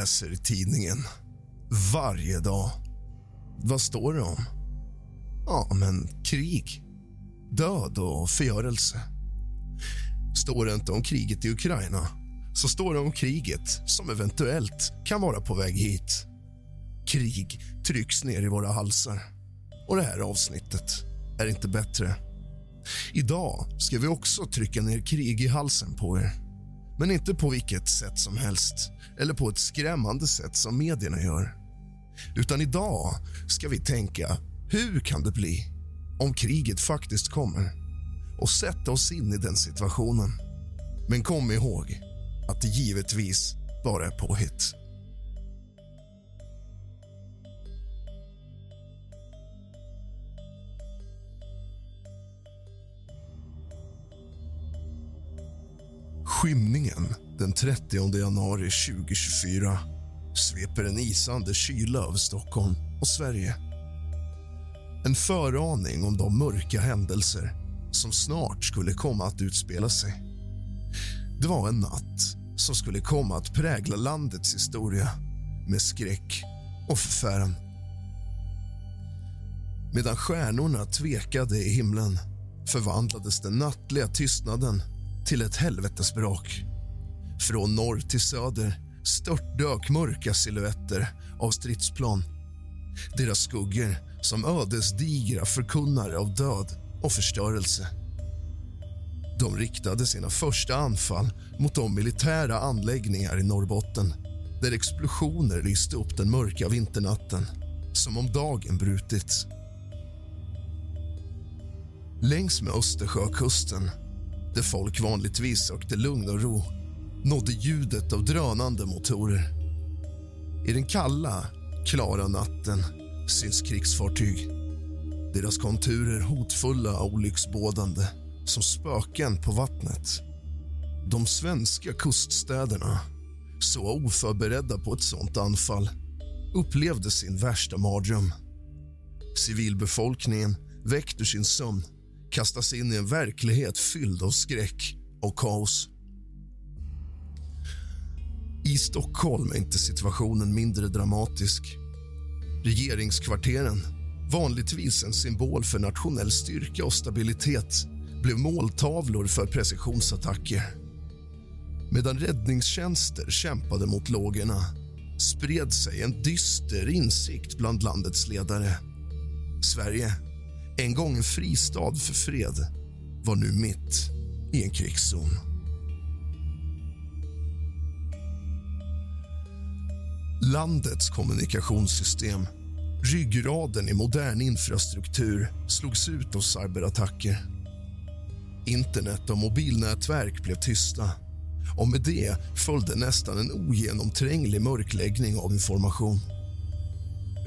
läser i tidningen varje dag. Vad står det om? Ja, men krig, död och förgörelse. Står det inte om kriget i Ukraina så står det om kriget som eventuellt kan vara på väg hit. Krig trycks ner i våra halsar. Och det här avsnittet är inte bättre. Idag ska vi också trycka ner krig i halsen på er. Men inte på vilket sätt som helst eller på ett skrämmande sätt som medierna gör. Utan idag ska vi tänka, hur kan det bli om kriget faktiskt kommer? Och sätta oss in i den situationen. Men kom ihåg att det givetvis bara är påhitt. Skymningen den 30 januari 2024 sveper en isande kyla över Stockholm och Sverige. En föraning om de mörka händelser som snart skulle komma att utspela sig. Det var en natt som skulle komma att prägla landets historia med skräck och förfäran. Medan stjärnorna tvekade i himlen förvandlades den nattliga tystnaden till ett helvetesbrak. Från norr till söder störtdök mörka silhuetter av stridsplan. Deras skuggor som ödesdigra förkunnare av död och förstörelse. De riktade sina första anfall mot de militära anläggningar i Norrbotten där explosioner lyste upp den mörka vinternatten som om dagen brutits. Längs med Östersjökusten, där folk vanligtvis sökte lugn och ro nådde ljudet av drönande motorer. I den kalla, klara natten syns krigsfartyg. Deras konturer hotfulla och olycksbådande som spöken på vattnet. De svenska kuststäderna, så oförberedda på ett sånt anfall upplevde sin värsta mardröm. Civilbefolkningen, väckt ur sin sömn kastas in i en verklighet fylld av skräck och kaos. I Stockholm är inte situationen mindre dramatisk. Regeringskvarteren, vanligtvis en symbol för nationell styrka och stabilitet blev måltavlor för precisionsattacker. Medan räddningstjänster kämpade mot lågorna spred sig en dyster insikt bland landets ledare. Sverige, en gång en fristad för fred, var nu mitt i en krigszon. Landets kommunikationssystem, ryggraden i modern infrastruktur slogs ut av cyberattacker. Internet och mobilnätverk blev tysta och med det följde nästan en ogenomtränglig mörkläggning av information.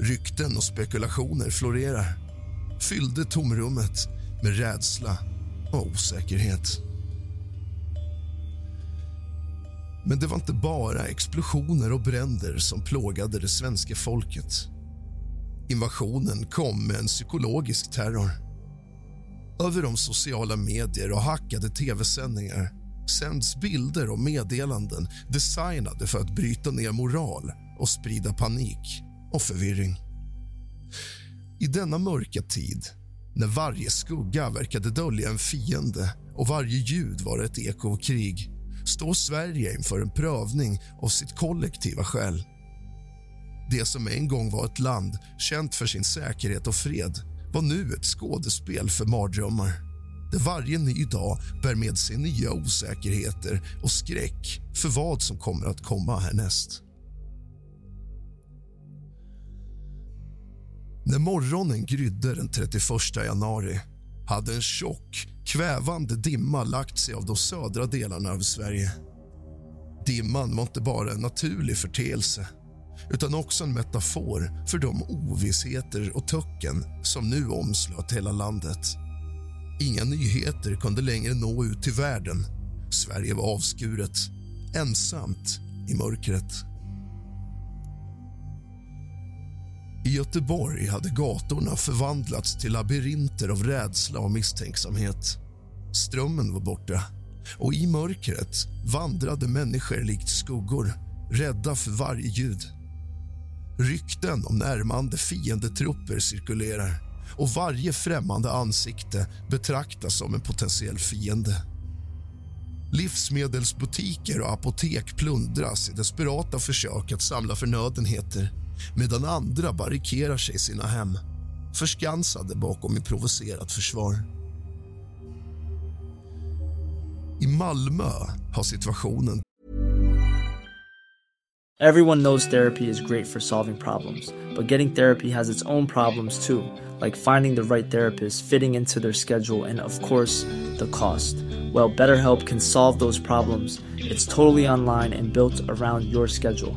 Rykten och spekulationer florerar fyllde tomrummet med rädsla och osäkerhet. Men det var inte bara explosioner och bränder som plågade det svenska folket. Invasionen kom med en psykologisk terror. Över de sociala medier och hackade tv-sändningar sänds bilder och meddelanden designade för att bryta ner moral och sprida panik och förvirring. I denna mörka tid, när varje skugga verkade dölja en fiende och varje ljud var ett eko av krig står Sverige inför en prövning av sitt kollektiva själ. Det som en gång var ett land känt för sin säkerhet och fred var nu ett skådespel för mardrömmar där varje ny dag bär med sig nya osäkerheter och skräck för vad som kommer att komma härnäst. När morgonen grydde den 31 januari hade en tjock, kvävande dimma lagt sig av de södra delarna av Sverige. Dimman var inte bara en naturlig förteelse utan också en metafor för de ovissheter och töcken som nu omslöt hela landet. Inga nyheter kunde längre nå ut till världen. Sverige var avskuret, ensamt i mörkret. I Göteborg hade gatorna förvandlats till labyrinter av rädsla och misstänksamhet. Strömmen var borta och i mörkret vandrade människor likt skuggor rädda för varje ljud. Rykten om närmande fiendetrupper cirkulerar och varje främmande ansikte betraktas som en potentiell fiende. Livsmedelsbutiker och apotek plundras i desperata försök att samla förnödenheter medan andra barrikerar sig i sina hem förskansade bakom improviserat försvar. I Malmö har situationen... Everyone knows therapy is great for solving problems, but getting therapy has its own problems too, like finding the right therapist, fitting into their schedule, and of course, the cost. Well, BetterHelp can solve those problems. It's totally online and built around your schedule.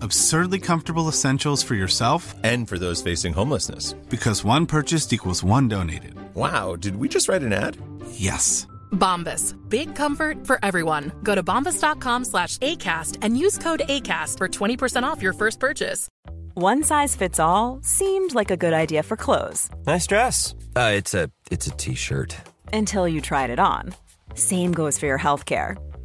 Absurdly comfortable essentials for yourself and for those facing homelessness. Because one purchased equals one donated. Wow, did we just write an ad? Yes. Bombas. Big comfort for everyone. Go to bombas.com slash ACAST and use code ACAST for 20% off your first purchase. One size fits all seemed like a good idea for clothes. Nice dress. Uh, it's a it's a t-shirt. Until you tried it on. Same goes for your healthcare.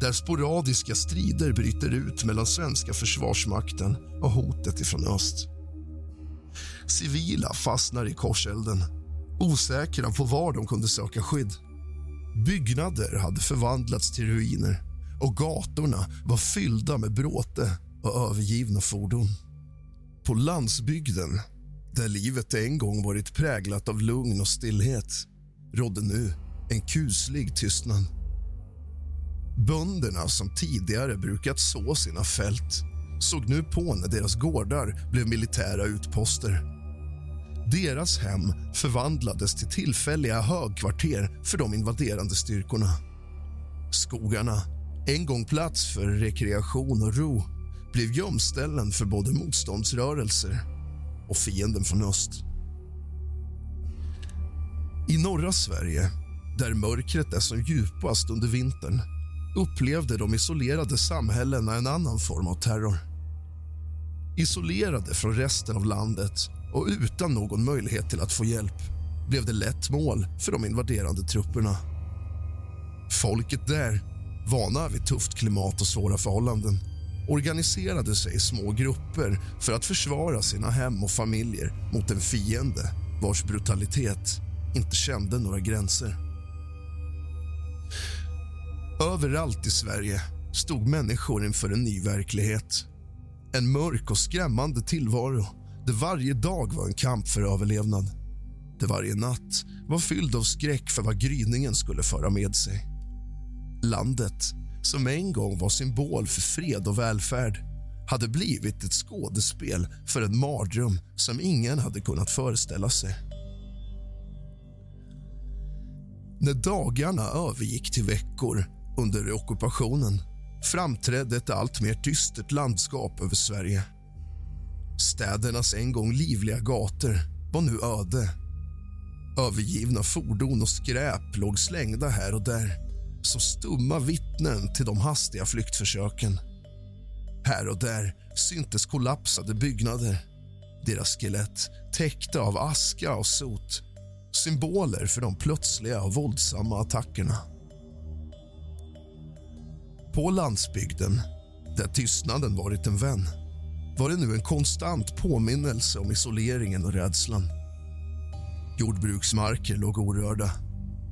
där sporadiska strider bryter ut mellan svenska försvarsmakten och hotet ifrån öst. Civila fastnar i korselden, osäkra på var de kunde söka skydd. Byggnader hade förvandlats till ruiner och gatorna var fyllda med bråte och övergivna fordon. På landsbygden, där livet en gång varit präglat av lugn och stillhet rådde nu en kuslig tystnad. Bönderna som tidigare brukat så sina fält såg nu på när deras gårdar blev militära utposter. Deras hem förvandlades till tillfälliga högkvarter för de invaderande styrkorna. Skogarna, en gång plats för rekreation och ro blev gömställen för både motståndsrörelser och fienden från öst. I norra Sverige, där mörkret är som djupast under vintern upplevde de isolerade samhällena en annan form av terror. Isolerade från resten av landet och utan någon möjlighet till att få hjälp blev det lätt mål för de invaderande trupperna. Folket där, vana vid tufft klimat och svåra förhållanden organiserade sig i små grupper för att försvara sina hem och familjer mot en fiende vars brutalitet inte kände några gränser. Överallt i Sverige stod människor inför en ny verklighet. En mörk och skrämmande tillvaro där varje dag var en kamp för överlevnad. Där varje natt var fylld av skräck för vad gryningen skulle föra med sig. Landet, som en gång var symbol för fred och välfärd hade blivit ett skådespel för en mardröm som ingen hade kunnat föreställa sig. När dagarna övergick till veckor under ockupationen framträdde ett allt mer dystert landskap över Sverige. Städernas en gång livliga gator var nu öde. Övergivna fordon och skräp låg slängda här och där som stumma vittnen till de hastiga flyktförsöken. Här och där syntes kollapsade byggnader deras skelett täckta av aska och sot symboler för de plötsliga och våldsamma attackerna. På landsbygden, där tystnaden varit en vän var det nu en konstant påminnelse om isoleringen och rädslan. Jordbruksmarker låg orörda.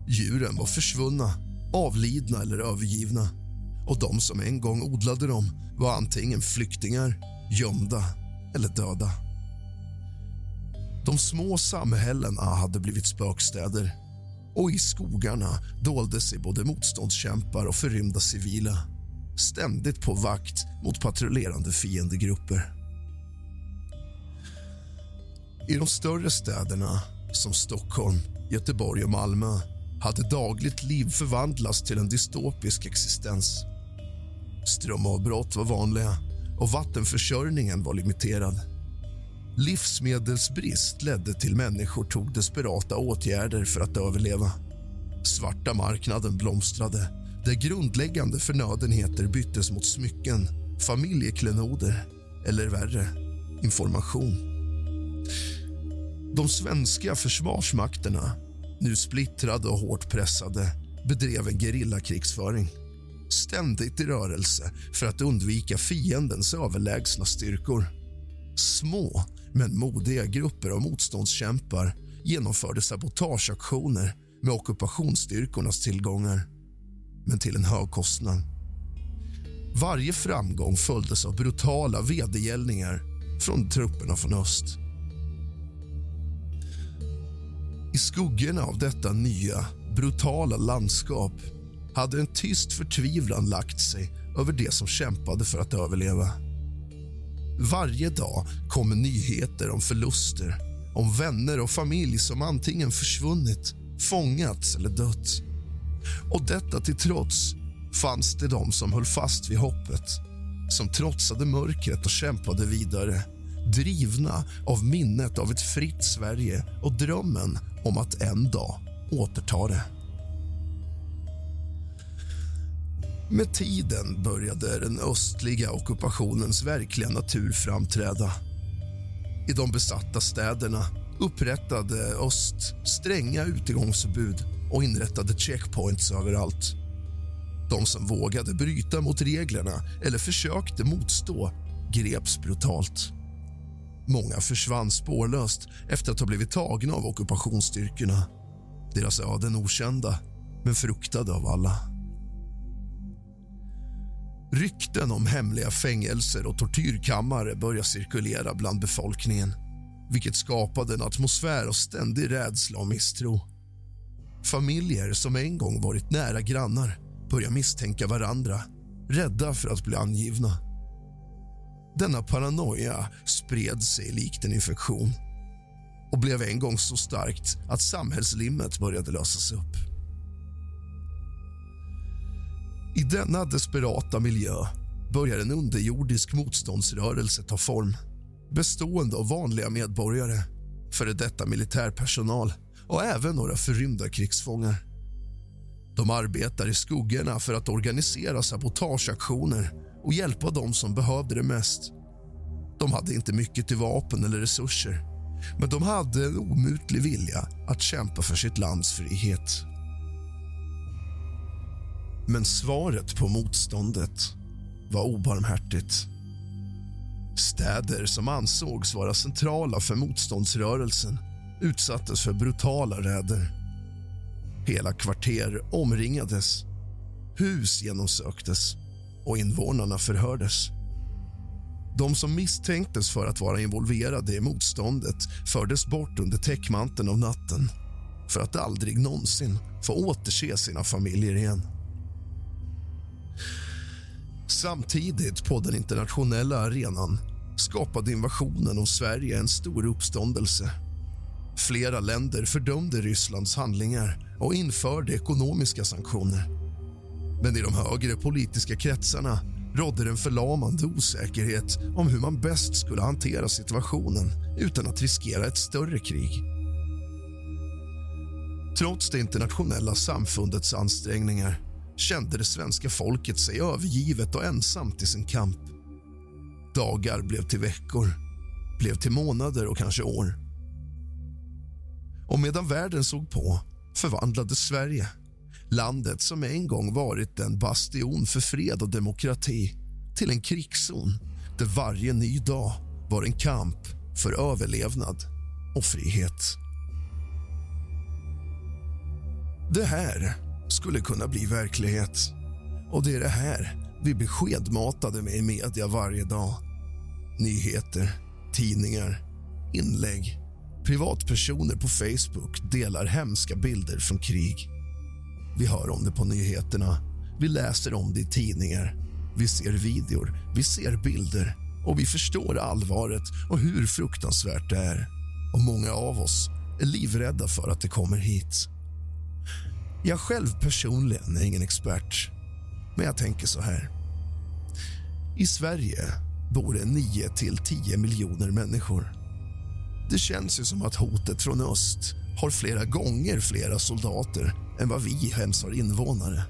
Djuren var försvunna, avlidna eller övergivna. Och de som en gång odlade dem var antingen flyktingar, gömda eller döda. De små samhällena hade blivit spökstäder och i skogarna dolde sig både motståndskämpar och förrymda civila ständigt på vakt mot patrullerande fiendegrupper. I de större städerna, som Stockholm, Göteborg och Malmö hade dagligt liv förvandlats till en dystopisk existens. Strömavbrott var vanliga och vattenförsörjningen var limiterad. Livsmedelsbrist ledde till människor tog desperata åtgärder för att överleva. Svarta marknaden blomstrade där grundläggande förnödenheter byttes mot smycken, familjeklenoder eller värre, information. De svenska försvarsmakterna, nu splittrade och hårt pressade bedrev en gerillakrigsföring ständigt i rörelse för att undvika fiendens överlägsna styrkor. Små men modiga grupper av motståndskämpar genomförde sabotageaktioner med ockupationsstyrkornas tillgångar men till en hög kostnad. Varje framgång följdes av brutala vedergällningar från trupperna från öst. I skuggorna av detta nya, brutala landskap hade en tyst förtvivlan lagt sig över de som kämpade för att överleva. Varje dag kommer nyheter om förluster om vänner och familj som antingen försvunnit, fångats eller dött. Och detta till trots fanns det de som höll fast vid hoppet som trotsade mörkret och kämpade vidare drivna av minnet av ett fritt Sverige och drömmen om att en dag återta det. Med tiden började den östliga ockupationens verkliga natur framträda. I de besatta städerna upprättade eh, öst stränga utegångsförbud och inrättade checkpoints överallt. De som vågade bryta mot reglerna eller försökte motstå greps brutalt. Många försvann spårlöst efter att ha blivit tagna av ockupationsstyrkorna. Deras öden okända, men fruktade av alla. Rykten om hemliga fängelser och tortyrkammare började cirkulera bland befolkningen vilket skapade en atmosfär av ständig rädsla och misstro. Familjer som en gång varit nära grannar börjar misstänka varandra, rädda för att bli angivna. Denna paranoia spred sig likt en infektion och blev en gång så starkt att samhällslimmet började lösas upp. I denna desperata miljö börjar en underjordisk motståndsrörelse ta form bestående av vanliga medborgare, före detta militärpersonal och även några förrymda krigsfångar. De arbetar i skuggorna för att organisera sabotageaktioner och hjälpa dem som behövde det mest. De hade inte mycket till vapen eller resurser men de hade en omutlig vilja att kämpa för sitt lands frihet. Men svaret på motståndet var obarmhärtigt. Städer som ansågs vara centrala för motståndsrörelsen utsattes för brutala räder. Hela kvarter omringades, hus genomsöktes och invånarna förhördes. De som misstänktes för att vara involverade i motståndet fördes bort under täckmanteln av natten för att aldrig någonsin få återse sina familjer igen. Samtidigt på den internationella arenan skapade invasionen av Sverige en stor uppståndelse. Flera länder fördömde Rysslands handlingar och införde ekonomiska sanktioner. Men i de högre politiska kretsarna rådde en förlamande osäkerhet om hur man bäst skulle hantera situationen utan att riskera ett större krig. Trots det internationella samfundets ansträngningar kände det svenska folket sig övergivet och ensamt i sin kamp. Dagar blev till veckor, blev till månader och kanske år. Och medan världen såg på förvandlades Sverige landet som en gång varit en bastion för fred och demokrati till en krigszon där varje ny dag var en kamp för överlevnad och frihet. Det här skulle kunna bli verklighet. Och det är det här vi blir skedmatade med i media varje dag. Nyheter, tidningar, inlägg. Privatpersoner på Facebook delar hemska bilder från krig. Vi hör om det på nyheterna, vi läser om det i tidningar. Vi ser videor, vi ser bilder och vi förstår allvaret och hur fruktansvärt det är. Och Många av oss är livrädda för att det kommer hit. Jag själv personligen är ingen expert, men jag tänker så här. I Sverige bor det 9 till 10 miljoner människor. Det känns ju som att hotet från öst har flera gånger flera soldater än vad vi hemskt har invånare.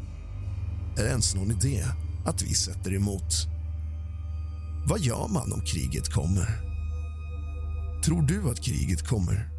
Är det ens någon idé att vi sätter emot? Vad gör man om kriget kommer? Tror du att kriget kommer?